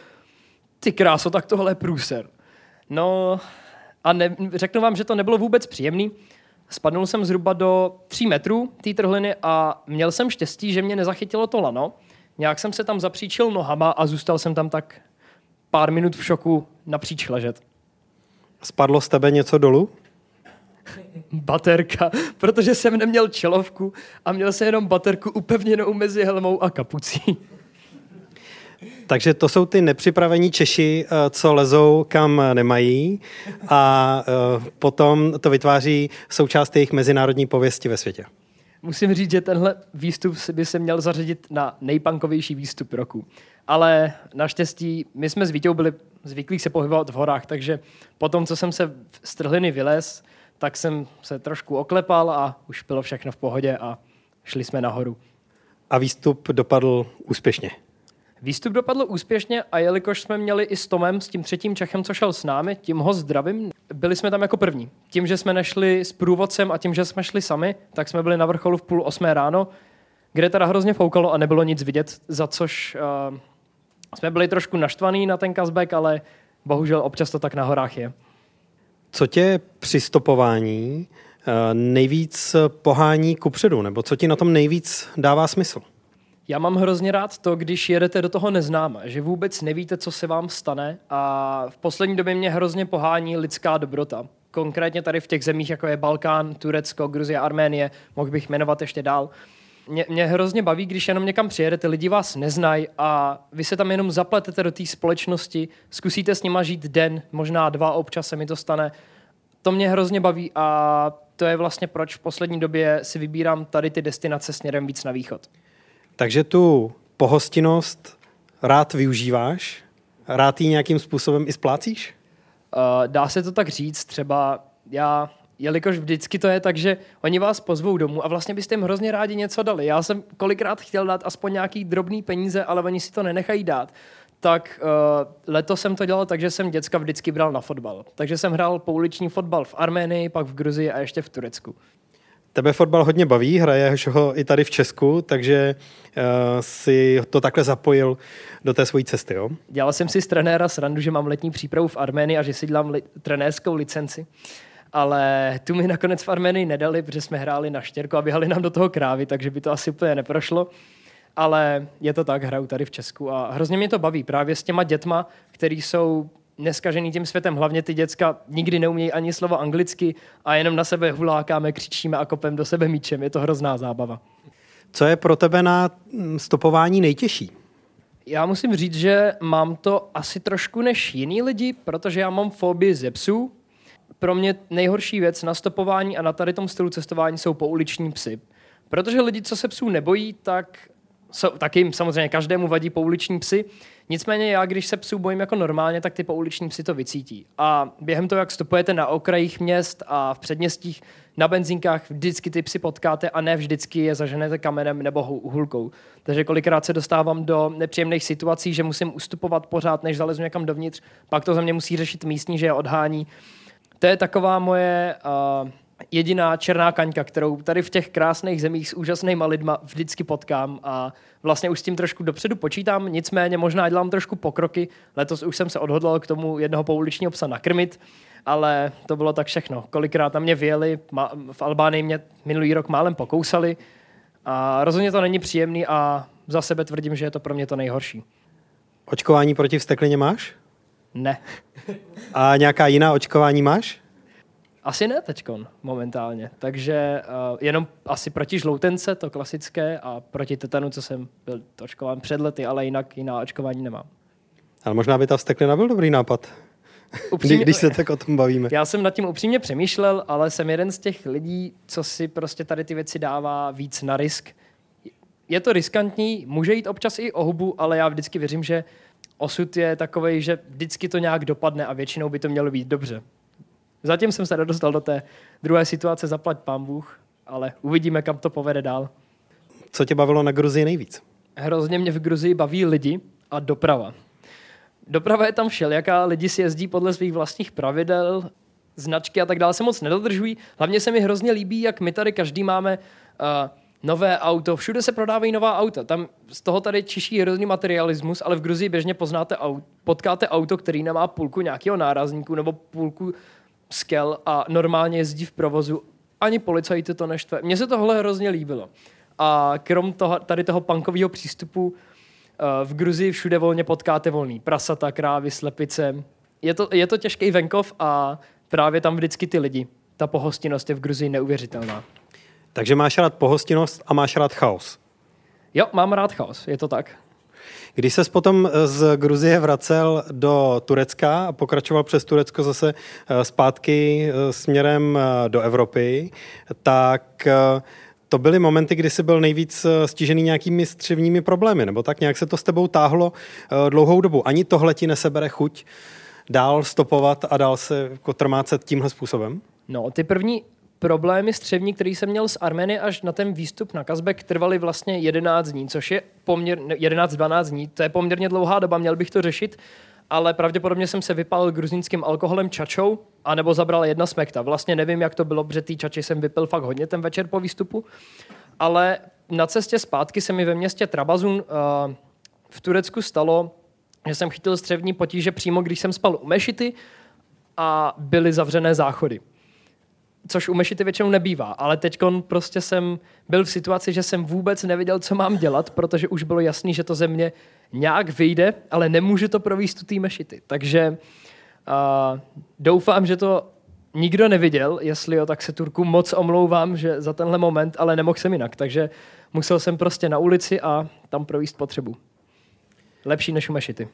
ty kráso, tak tohle je průser. No a ne, řeknu vám, že to nebylo vůbec příjemný. Spadnul jsem zhruba do 3 metrů té trhliny a měl jsem štěstí, že mě nezachytilo to lano. Nějak jsem se tam zapříčil nohama a zůstal jsem tam tak pár minut v šoku napříč ležet. Spadlo z tebe něco dolů? Baterka, protože jsem neměl čelovku a měl jsem jenom baterku upevněnou mezi helmou a kapucí. Takže to jsou ty nepřipravení Češi, eh, co lezou kam nemají a eh, potom to vytváří součást jejich mezinárodní pověsti ve světě. Musím říct, že tenhle výstup by se měl zařadit na nejpankovější výstup roku. Ale naštěstí my jsme s Vítěou byli zvyklí se pohybovat v horách, takže potom, co jsem se z trhliny vylez, tak jsem se trošku oklepal a už bylo všechno v pohodě a šli jsme nahoru. A výstup dopadl úspěšně. Výstup dopadl úspěšně a jelikož jsme měli i s Tomem, s tím třetím Čechem, co šel s námi, tím ho zdravím, byli jsme tam jako první. Tím, že jsme nešli s průvodcem a tím, že jsme šli sami, tak jsme byli na vrcholu v půl osmé ráno, kde teda hrozně foukalo a nebylo nic vidět, za což uh, jsme byli trošku naštvaný na ten kazbek, ale bohužel občas to tak na horách je. Co tě při stopování uh, nejvíc pohání kupředu, nebo co ti na tom nejvíc dává smysl? Já mám hrozně rád to, když jedete do toho neznáma, že vůbec nevíte, co se vám stane a v poslední době mě hrozně pohání lidská dobrota. Konkrétně tady v těch zemích, jako je Balkán, Turecko, Gruzie, Arménie, mohl bych jmenovat ještě dál. Mě, mě hrozně baví, když jenom někam přijedete, lidi vás neznají a vy se tam jenom zapletete do té společnosti, zkusíte s nima žít den, možná dva, občas se mi to stane. To mě hrozně baví a to je vlastně proč v poslední době si vybírám tady ty destinace směrem víc na východ. Takže tu pohostinnost rád využíváš? Rád ji nějakým způsobem i splácíš? Uh, dá se to tak říct, třeba já, jelikož vždycky to je tak, že oni vás pozvou domů a vlastně byste jim hrozně rádi něco dali. Já jsem kolikrát chtěl dát aspoň nějaký drobný peníze, ale oni si to nenechají dát. Tak uh, letos jsem to dělal tak, že jsem děcka vždycky bral na fotbal. Takže jsem hrál pouliční fotbal v Arménii, pak v Gruzii a ještě v Turecku. Tebe fotbal hodně baví, hraješ ho i tady v Česku, takže uh, si to takhle zapojil do té své cesty, jo? Dělal jsem si z trenéra srandu, že mám letní přípravu v Arménii a že si dělám li- trenérskou licenci. Ale tu mi nakonec v Arménii nedali, protože jsme hráli na štěrku a běhali nám do toho krávy, takže by to asi úplně neprošlo. Ale je to tak, hraju tady v Česku a hrozně mě to baví právě s těma dětma, který jsou neskažený tím světem. Hlavně ty děcka nikdy neumějí ani slovo anglicky a jenom na sebe hulákáme, křičíme a kopem do sebe míčem. Je to hrozná zábava. Co je pro tebe na stopování nejtěžší? Já musím říct, že mám to asi trošku než jiný lidi, protože já mám fobii ze psů. Pro mě nejhorší věc na stopování a na tady tom stylu cestování jsou pouliční psy. Protože lidi, co se psů nebojí, tak so, taky jim samozřejmě každému vadí pouliční psy. Nicméně já, když se psů bojím jako normálně, tak ty pouliční psy to vycítí. A během toho, jak stopujete na okrajích měst a v předměstích, na benzínkách, vždycky ty psy potkáte a ne vždycky je zaženete kamenem nebo hulkou. Takže kolikrát se dostávám do nepříjemných situací, že musím ustupovat pořád, než zalezu někam dovnitř, pak to za mě musí řešit místní, že je odhání. To je taková moje uh, jediná černá kaňka, kterou tady v těch krásných zemích s úžasnýma lidma vždycky potkám a vlastně už s tím trošku dopředu počítám, nicméně možná dělám trošku pokroky. Letos už jsem se odhodlal k tomu jednoho pouličního psa nakrmit, ale to bylo tak všechno. Kolikrát na mě vyjeli, v Albánii mě minulý rok málem pokousali a rozhodně to není příjemný a za sebe tvrdím, že je to pro mě to nejhorší. Očkování proti vsteklině máš? Ne. A nějaká jiná očkování máš? Asi ne teďkon momentálně, takže uh, jenom asi proti žloutence, to klasické, a proti tetanu, co jsem byl očkován před lety, ale jinak jiná očkování nemám. Ale možná by ta vsteklina byl dobrý nápad. Upřímně, když se tak o tom bavíme. Já jsem nad tím upřímně přemýšlel, ale jsem jeden z těch lidí, co si prostě tady ty věci dává víc na risk. Je to riskantní, může jít občas i o hubu, ale já vždycky věřím, že osud je takový, že vždycky to nějak dopadne a většinou by to mělo být dobře. Zatím jsem se nedostal do té druhé situace, zaplať pán Bůh, ale uvidíme, kam to povede dál. Co tě bavilo na Gruzii nejvíc? Hrozně mě v Gruzii baví lidi a doprava. Doprava je tam všelijaká, lidi si jezdí podle svých vlastních pravidel, značky a tak dále se moc nedodržují. Hlavně se mi hrozně líbí, jak my tady každý máme uh, nové auto, všude se prodávají nová auta. Tam z toho tady čiší hrozný materialismus, ale v Gruzii běžně poznáte, potkáte auto, který nemá půlku nějakého nárazníku nebo půlku skel a normálně jezdí v provozu. Ani policajti to neštve. Mně se tohle hrozně líbilo. A krom toho, tady toho punkového přístupu eh, v Gruzii všude volně potkáte volný prasata, krávy, slepice. Je to, je to těžký venkov a právě tam vždycky ty lidi. Ta pohostinnost je v Gruzii neuvěřitelná. Takže máš rád pohostinnost a máš rád chaos. Jo, mám rád chaos, je to tak. Když ses potom z Gruzie vracel do Turecka a pokračoval přes Turecko zase eh, zpátky eh, směrem eh, do Evropy, tak to byly momenty, kdy jsi byl nejvíc stižený nějakými střevními problémy, nebo tak nějak se to s tebou táhlo dlouhou dobu. Ani tohle ti nesebere chuť dál stopovat a dál se jako trmácet tímhle způsobem? No, ty první problémy střevní, který jsem měl z Armeny až na ten výstup na Kazbek, trvaly vlastně 11 dní, což je poměr 11-12 dní. To je poměrně dlouhá doba, měl bych to řešit, ale pravděpodobně jsem se vypálil gruzínským alkoholem čačou, anebo zabral jedna smekta. Vlastně nevím, jak to bylo, protože tý čači jsem vypil fakt hodně ten večer po výstupu, ale na cestě zpátky se mi ve městě Trabazun uh, v Turecku stalo, že jsem chytil střevní potíže přímo, když jsem spal u mešity a byly zavřené záchody což u mešity většinou nebývá, ale teď prostě jsem byl v situaci, že jsem vůbec nevěděl, co mám dělat, protože už bylo jasný, že to ze mě nějak vyjde, ale nemůžu to províst u té mešity. Takže uh, doufám, že to nikdo neviděl, jestli jo, tak se Turku moc omlouvám že za tenhle moment, ale nemohl jsem jinak, takže musel jsem prostě na ulici a tam províst potřebu. Lepší než u mešity.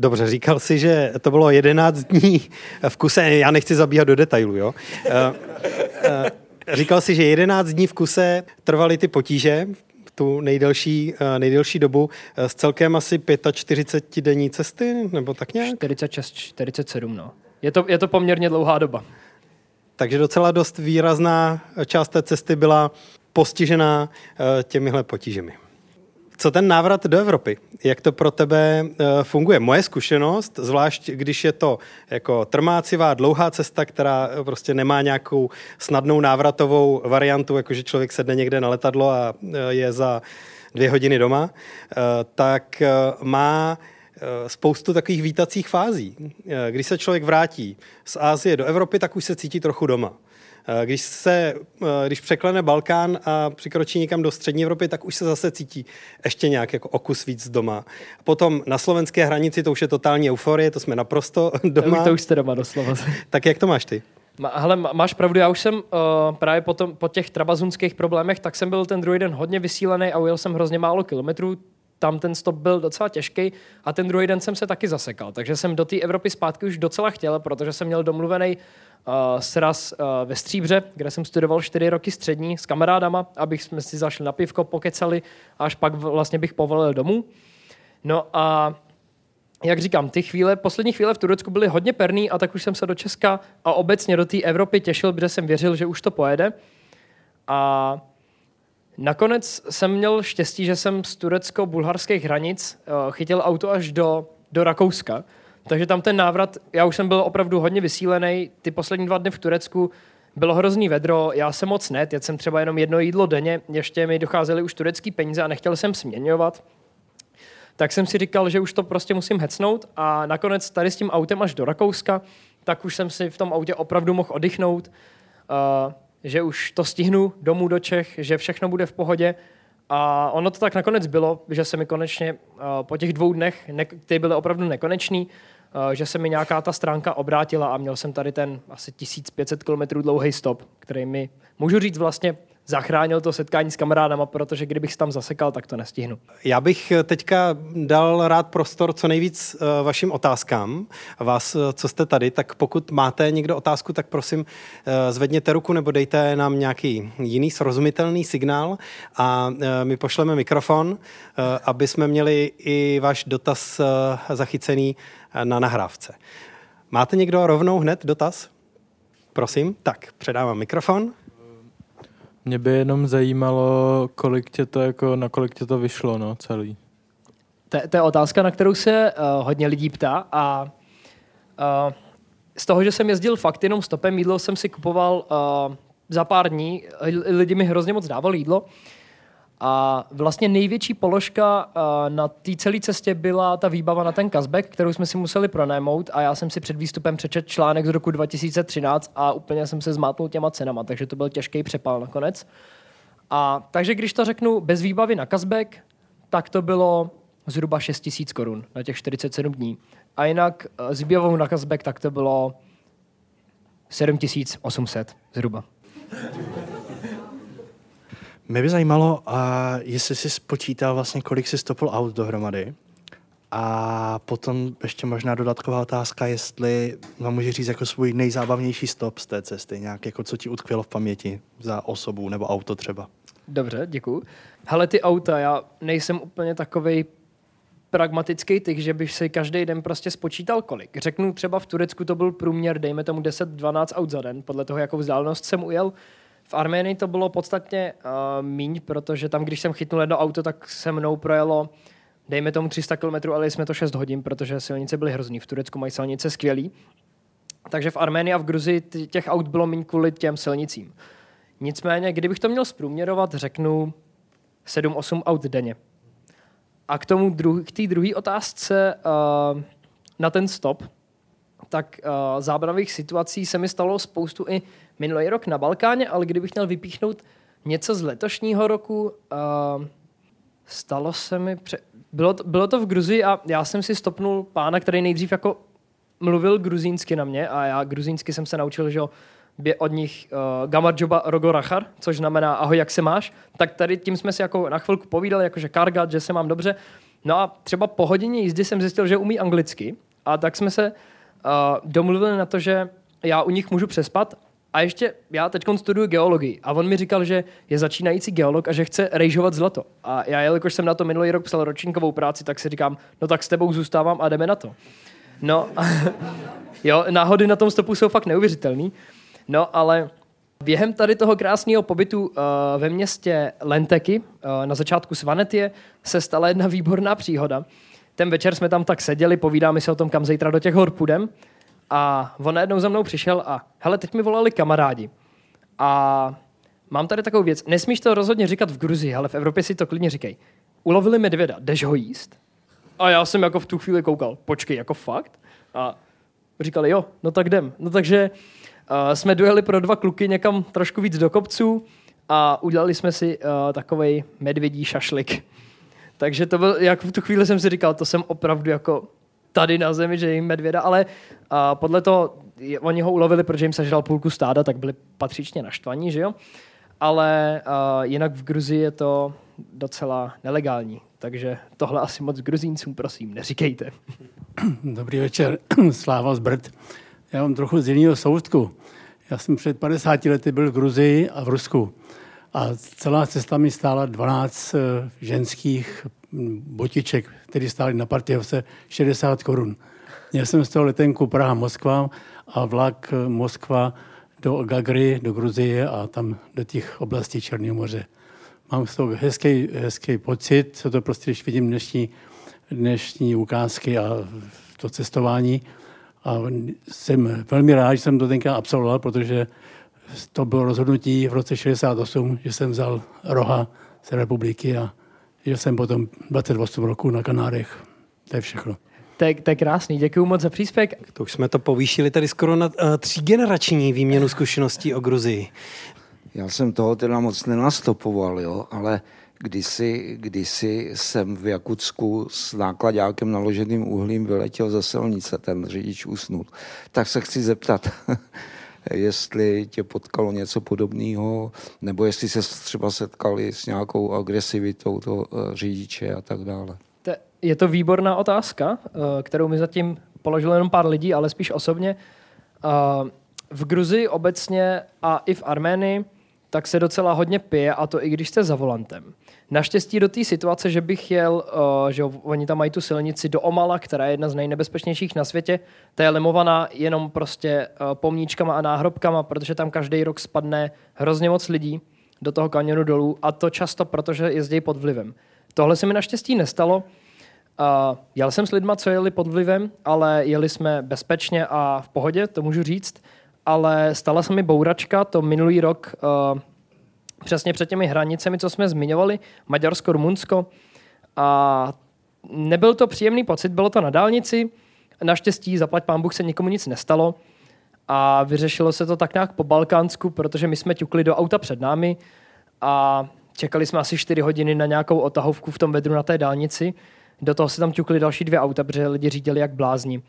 Dobře, říkal jsi, že to bylo 11 dní v kuse, já nechci zabíhat do detailu, jo? Eh, eh, říkal jsi, že 11 dní v kuse trvaly ty potíže, tu nejdelší, eh, nejdelší dobu, s celkem asi 45 denní cesty, nebo tak nějak? 46, 47, no. Je to, je to poměrně dlouhá doba. Takže docela dost výrazná část té cesty byla postižená těmihle potížemi. Co ten návrat do Evropy? Jak to pro tebe eh, funguje? Moje zkušenost, zvlášť když je to jako trmácivá, dlouhá cesta, která eh, prostě nemá nějakou snadnou návratovou variantu, jakože člověk sedne někde na letadlo a eh, je za dvě hodiny doma, tak má spoustu takových vítacích fází. Když se člověk vrátí z Ázie do Evropy, tak už se cítí trochu doma. Eh, když se, eh, když překlene Balkán a přikročí někam do střední Evropy, tak už se zase cítí ještě nějak jako okus víc doma. Potom na slovenské hranici to už je totální euforie, to jsme naprosto doma. To už jste doma doslova. tak jak to máš ty? Hele, máš pravdu, já už jsem uh, právě po, tom, po těch trabazunských problémech, tak jsem byl ten druhý den hodně vysílený a ujel jsem hrozně málo kilometrů. Tam ten stop byl docela těžký a ten druhý den jsem se taky zasekal. Takže jsem do té Evropy zpátky už docela chtěl, protože jsem měl domluvený uh, sraz uh, ve Stříbře, kde jsem studoval čtyři roky střední s kamarádama, abych jsme si zašli na pivko, pokecali až pak vlastně bych povolil domů. No a jak říkám, ty chvíle, poslední chvíle v Turecku byly hodně perný a tak už jsem se do Česka a obecně do té Evropy těšil, protože jsem věřil, že už to pojede. A nakonec jsem měl štěstí, že jsem z turecko-bulharských hranic uh, chytil auto až do, do Rakouska, takže tam ten návrat, já už jsem byl opravdu hodně vysílený. Ty poslední dva dny v Turecku bylo hrozný vedro, já jsem moc net, jet jsem třeba jenom jedno jídlo denně, ještě mi docházely už turecký peníze a nechtěl jsem směňovat. Tak jsem si říkal, že už to prostě musím hecnout a nakonec tady s tím autem až do Rakouska, tak už jsem si v tom autě opravdu mohl oddychnout, uh, že už to stihnu domů do Čech, že všechno bude v pohodě a ono to tak nakonec bylo, že se mi konečně uh, po těch dvou dnech, ne- ty byly opravdu nekoneční, uh, že se mi nějaká ta stránka obrátila a měl jsem tady ten asi 1500 km dlouhý stop, který mi, můžu říct vlastně, zachránil to setkání s kamarádama, protože kdybych tam zasekal, tak to nestihnu. Já bych teďka dal rád prostor co nejvíc eh, vašim otázkám. Vás, eh, co jste tady, tak pokud máte někdo otázku, tak prosím eh, zvedněte ruku nebo dejte nám nějaký jiný srozumitelný signál a my pošleme mikrofon, aby jsme měli i váš dotaz zachycený na nahrávce. Máte někdo rovnou hned dotaz? Prosím, tak předávám mikrofon. Mě by jenom zajímalo, kolik tě to jako, na kolik tě to vyšlo, no, celý. To, to je otázka, na kterou se uh, hodně lidí ptá a uh, z toho, že jsem jezdil fakt jenom stopem, jídlo jsem si kupoval uh, za pár dní, lidi mi hrozně moc dávali jídlo. A vlastně největší položka na té celé cestě byla ta výbava na ten cashback, kterou jsme si museli pronajmout a já jsem si před výstupem přečet článek z roku 2013 a úplně jsem se zmátnul těma cenama, takže to byl těžký přepal nakonec. A takže když to řeknu bez výbavy na cashback, tak to bylo zhruba 6 000 korun na těch 47 dní. A jinak uh, s výbavou na cashback tak to bylo 7800 zhruba. Mě by zajímalo, uh, jestli jsi spočítal vlastně, kolik jsi stopil aut dohromady. A potom ještě možná dodatková otázka, jestli vám může říct jako svůj nejzábavnější stop z té cesty, nějak jako co ti utkvělo v paměti za osobu nebo auto třeba. Dobře, děkuji. Hele, ty auta, já nejsem úplně takový pragmatický typ, že bych si každý den prostě spočítal kolik. Řeknu třeba v Turecku to byl průměr, dejme tomu 10-12 aut za den, podle toho, jakou vzdálenost jsem ujel. V Arménii to bylo podstatně uh, míň, protože tam, když jsem chytnul jedno auto, tak se mnou projelo dejme tomu 300 km, ale jsme to 6 hodin, protože silnice byly hrozný. V Turecku mají silnice skvělý. Takže v Arménii a v Gruzii těch aut bylo méně kvůli těm silnicím. Nicméně, kdybych to měl zprůměrovat, řeknu 7-8 aut denně. A k tomu dru- k té druhé otázce uh, na ten stop, tak uh, zábavných situací se mi stalo spoustu i minulý rok na Balkáně, ale kdybych měl vypíchnout něco z letošního roku, uh, stalo se mi... Pře- bylo, to, bylo to v Gruzii a já jsem si stopnul pána, který nejdřív jako mluvil gruzínsky na mě a já gruzínsky jsem se naučil, že bě od nich uh, Gamarjoba Rogorachar, což znamená ahoj, jak se máš, tak tady tím jsme si jako na chvilku povídali, jakože kargat, že se mám dobře. No a třeba po hodině jízdy jsem zjistil, že umí anglicky a tak jsme se uh, domluvili na to, že já u nich můžu přespat a ještě já teď studuju geologii a on mi říkal, že je začínající geolog a že chce rejžovat zlato. A já, jelikož jsem na to minulý rok psal ročníkovou práci, tak si říkám, no tak s tebou zůstávám a jdeme na to. No, jo, náhody na tom stopu jsou fakt neuvěřitelný. No, ale během tady toho krásného pobytu uh, ve městě Lenteky, uh, na začátku Svanetie, se stala jedna výborná příhoda. Ten večer jsme tam tak seděli, povídáme si o tom, kam zítra do těch hor půjdem. A on najednou za mnou přišel a hele, teď mi volali kamarádi. A mám tady takovou věc. Nesmíš to rozhodně říkat v Gruzii, ale v Evropě si to klidně říkej. Ulovili medvěda, jdeš ho jíst? A já jsem jako v tu chvíli koukal, počkej, jako fakt? A říkali, jo, no tak jdem. No takže uh, jsme dojeli pro dva kluky někam trošku víc do kopců a udělali jsme si uh, takový medvědí šašlik. Takže to byl, jak v tu chvíli jsem si říkal, to jsem opravdu jako tady na zemi, že jim medvěda, ale uh, podle toho, oni ho ulovili, protože jim sežral půlku stáda, tak byli patřičně naštvaní, že jo? Ale uh, jinak v Gruzii je to docela nelegální. Takže tohle asi moc gruzíncům, prosím, neříkejte. Dobrý večer, Sláva z Brd. Já mám trochu z jiného soudku. Já jsem před 50 lety byl v Gruzii a v Rusku. A celá cesta mi stála 12 eh, ženských botiček, které stály na Partějovce, 60 korun. Měl jsem z toho letenku Praha-Moskva a vlak Moskva do Gagry, do Gruzie a tam do těch oblastí Černého moře. Mám z toho hezký, hezký pocit, co to prostě, když vidím dnešní, dnešní ukázky a to cestování. A jsem velmi rád, že jsem to tenkrát absolvoval, protože to bylo rozhodnutí v roce 68, že jsem vzal roha z republiky a že jsem potom 28 roku na Kanárech. To je všechno. To je, to je krásný, děkuji moc za příspěvek. To už jsme to povýšili tady skoro na uh, třígenerační výměnu zkušeností o Gruzii. Já jsem toho teda moc nenastopoval, jo, ale kdysi, kdysi jsem v Jakutsku s nákladákem naloženým uhlím vyletěl ze silnice, ten řidič usnul. Tak se chci zeptat, jestli tě potkalo něco podobného, nebo jestli se třeba setkali s nějakou agresivitou toho eh, řidiče a tak dále. Je to výborná otázka, eh, kterou mi zatím položilo jenom pár lidí, ale spíš osobně. Eh, v Gruzii obecně a i v Arménii tak se docela hodně pije a to i když jste za volantem. Naštěstí do té situace, že bych jel, uh, že oni tam mají tu silnici do Omala, která je jedna z nejnebezpečnějších na světě, ta je limovaná jenom prostě uh, pomníčkama a náhrobkama, protože tam každý rok spadne hrozně moc lidí do toho kanionu dolů a to často, protože jezdí pod vlivem. Tohle se mi naštěstí nestalo. Uh, jel jsem s lidma, co jeli pod vlivem, ale jeli jsme bezpečně a v pohodě, to můžu říct. Ale stala se mi bouračka, to minulý rok, uh, přesně před těmi hranicemi, co jsme zmiňovali, Maďarsko, Rumunsko. A nebyl to příjemný pocit, bylo to na dálnici. Naštěstí, zaplať pán Bůh, se nikomu nic nestalo. A vyřešilo se to tak nějak po Balkánsku, protože my jsme ťukli do auta před námi a čekali jsme asi 4 hodiny na nějakou otahovku v tom vedru na té dálnici. Do toho se tam ťukli další dvě auta, protože lidi řídili jak blázni.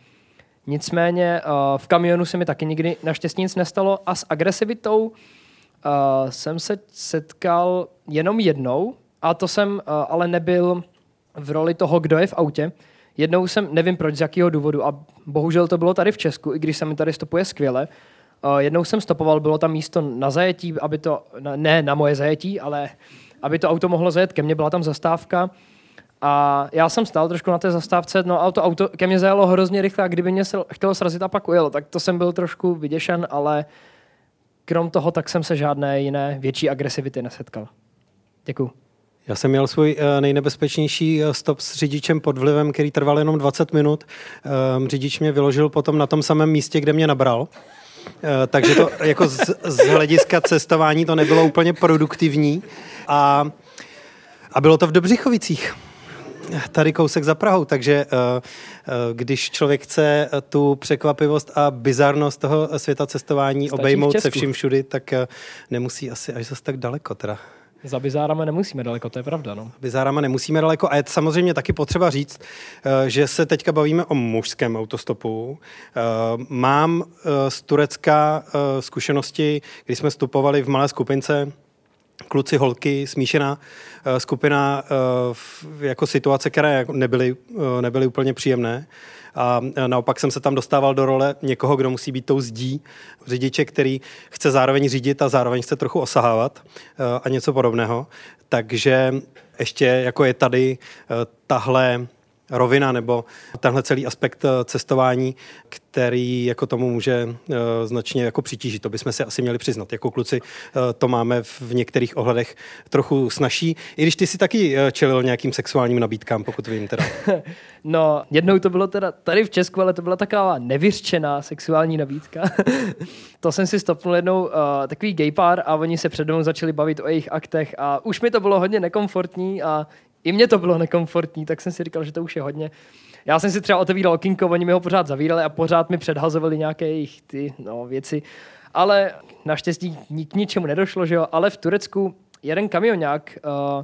Nicméně uh, v kamionu se mi taky nikdy naštěstí nic nestalo a s agresivitou uh, jsem se setkal jenom jednou a to jsem uh, ale nebyl v roli toho, kdo je v autě. Jednou jsem, nevím proč, z jakého důvodu, a bohužel to bylo tady v Česku, i když se mi tady stopuje skvěle, jednou jsem stopoval, bylo tam místo na zajetí, aby to, ne na moje zajetí, ale aby to auto mohlo zajet ke mně, byla tam zastávka a já jsem stál trošku na té zastávce, no a to auto ke mně zajelo hrozně rychle a kdyby mě se chtělo srazit a pak ujelo, tak to jsem byl trošku vyděšen, ale krom toho tak jsem se žádné jiné větší agresivity nesetkal. Děkuju. Já jsem měl svůj eh, nejnebezpečnější eh, stop s řidičem pod vlivem, který trval jenom 20 minut. Ehm, řidič mě vyložil potom na tom samém místě, kde mě nabral. Eh, takže to jako z, z hlediska cestování to nebylo úplně produktivní. A, a bylo to v Dobřichovicích tady kousek za Prahou, takže když člověk chce tu překvapivost a bizarnost toho světa cestování Stačí obejmout se vším všudy, tak nemusí asi až zase tak daleko teda. Za bizárama nemusíme daleko, to je pravda. No. Bizárama nemusíme daleko a je samozřejmě taky potřeba říct, eh, že se teďka bavíme o mužském autostopu. Eh, mám eh, z Turecka zkušenosti, kdy jsme vstupovali v malé skupince kluci, holky, smíšená skupina jako situace, které nebyly, nebyly úplně příjemné. A naopak jsem se tam dostával do role někoho, kdo musí být tou zdí, řidiče, který chce zároveň řídit a zároveň chce trochu osahávat eh, a něco podobného. Takže ještě jako je tady eh, tahle rovina nebo tenhle celý aspekt eh, cestování, který jako tomu může uh, značně jako přitížit. To bychom si asi měli přiznat. Jako kluci uh, to máme v některých ohledech trochu snažší. I když ty si taky čelil nějakým sexuálním nabídkám, pokud vím teda. no, jednou to bylo teda tady v Česku, ale to byla taková nevyřčená sexuální nabídka. to jsem si stopnul jednou takový gay pár a oni se před mnou začali bavit o jejich aktech a už mi to bylo hodně nekomfortní a i mně to bylo nekomfortní, tak jsem si říkal, že to už je hodně. Já jsem si třeba otevíral okinko, oni mi ho pořád zavírali a pořád mi předhazovali nějaké jejich ty no, věci. Ale naštěstí k ničemu nedošlo, že jo. Ale v Turecku jeden kamionák uh,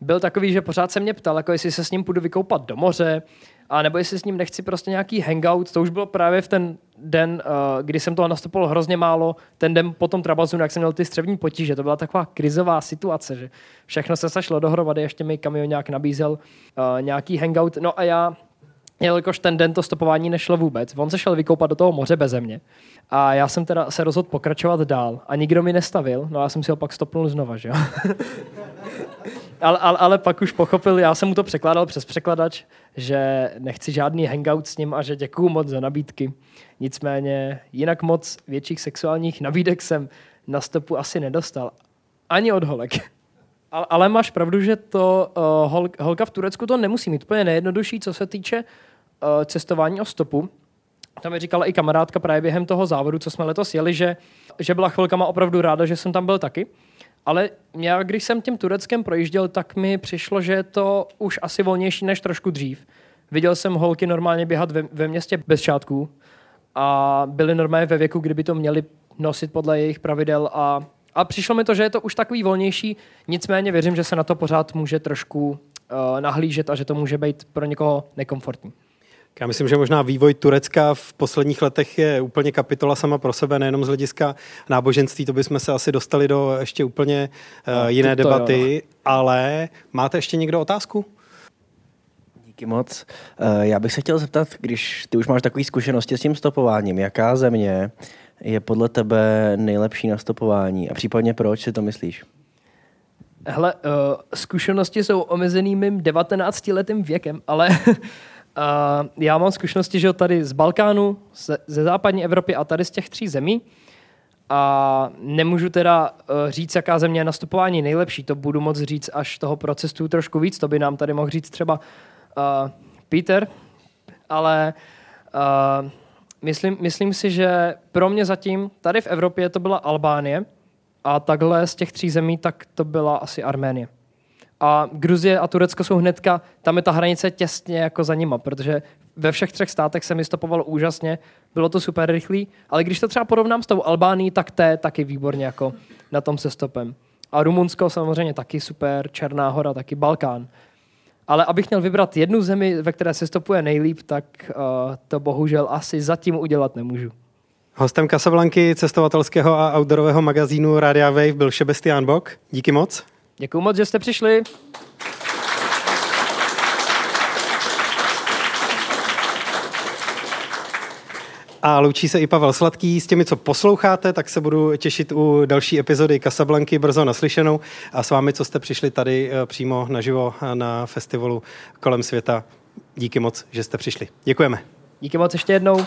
byl takový, že pořád se mě ptal, jako jestli se s ním půjdu vykoupat do moře, a nebo jestli s ním nechci prostě nějaký hangout, to už bylo právě v ten den, uh, kdy jsem toho nastupoval hrozně málo, ten den po tom Trabazunu, jak jsem měl ty střevní potíže, to byla taková krizová situace, že všechno se sašlo dohromady, ještě mi nějak nabízel uh, nějaký hangout, no a já jelikož ten den to stopování nešlo vůbec. On se šel vykoupat do toho moře beze mě. A já jsem teda se rozhodl pokračovat dál. A nikdo mi nestavil, no já jsem si ho pak stopnul znova, že jo. ale, ale, ale, pak už pochopil, já jsem mu to překládal přes překladač, že nechci žádný hangout s ním a že děkuju moc za nabídky. Nicméně jinak moc větších sexuálních nabídek jsem na stopu asi nedostal. Ani od holek. Ale, máš pravdu, že to uh, hol, holka v Turecku to nemusí mít úplně nejjednodušší, co se týče cestování o stopu. To mi říkala i kamarádka právě během toho závodu, co jsme letos jeli, že, že byla chvilkama opravdu ráda, že jsem tam byl taky. Ale já, když jsem tím Tureckem projížděl, tak mi přišlo, že je to už asi volnější než trošku dřív. Viděl jsem holky normálně běhat ve, ve městě bez šátků a byly normálně ve věku, kdyby to měli nosit podle jejich pravidel a, a přišlo mi to, že je to už takový volnější, nicméně věřím, že se na to pořád může trošku uh, nahlížet a že to může být pro někoho nekomfortní. Já myslím, že možná vývoj Turecka v posledních letech je úplně kapitola sama pro sebe, nejenom z hlediska náboženství, to bychom se asi dostali do ještě úplně uh, no, jiné to, debaty, jo, no. ale máte ještě někdo otázku? Díky moc. Uh, já bych se chtěl zeptat, když ty už máš takové zkušenosti s tím stopováním, jaká země je podle tebe nejlepší na stopování a případně proč si to myslíš? Hele, uh, zkušenosti jsou omezený mým 19 letým věkem, ale Uh, já mám zkušenosti, že tady z Balkánu, ze, ze západní Evropy a tady z těch tří zemí. A nemůžu teda uh, říct, jaká země je nastupování nejlepší. To budu moc říct až toho procesu trošku víc. To by nám tady mohl říct třeba uh, Peter, ale uh, myslím, myslím si, že pro mě zatím tady v Evropě to byla Albánie a takhle z těch tří zemí tak to byla asi Arménie. A Gruzie a Turecko jsou hnedka, tam je ta hranice těsně jako za nima, protože ve všech třech státech se mi stopovalo úžasně, bylo to super rychlý, ale když to třeba porovnám s tou Albánií, tak je taky výborně jako na tom se stopem. A Rumunsko samozřejmě taky super, Černá hora, taky Balkán. Ale abych měl vybrat jednu zemi, ve které se stopuje nejlíp, tak uh, to bohužel asi zatím udělat nemůžu. Hostem Casablanky, cestovatelského a outdoorového magazínu Radia Wave byl Šebestián Bok. Díky moc. Děkuji moc, že jste přišli. A loučí se i Pavel Sladký. S těmi, co posloucháte, tak se budu těšit u další epizody Casablanky brzo naslyšenou. A s vámi, co jste přišli tady eh, přímo naživo na festivalu kolem světa, díky moc, že jste přišli. Děkujeme. Díky moc ještě jednou.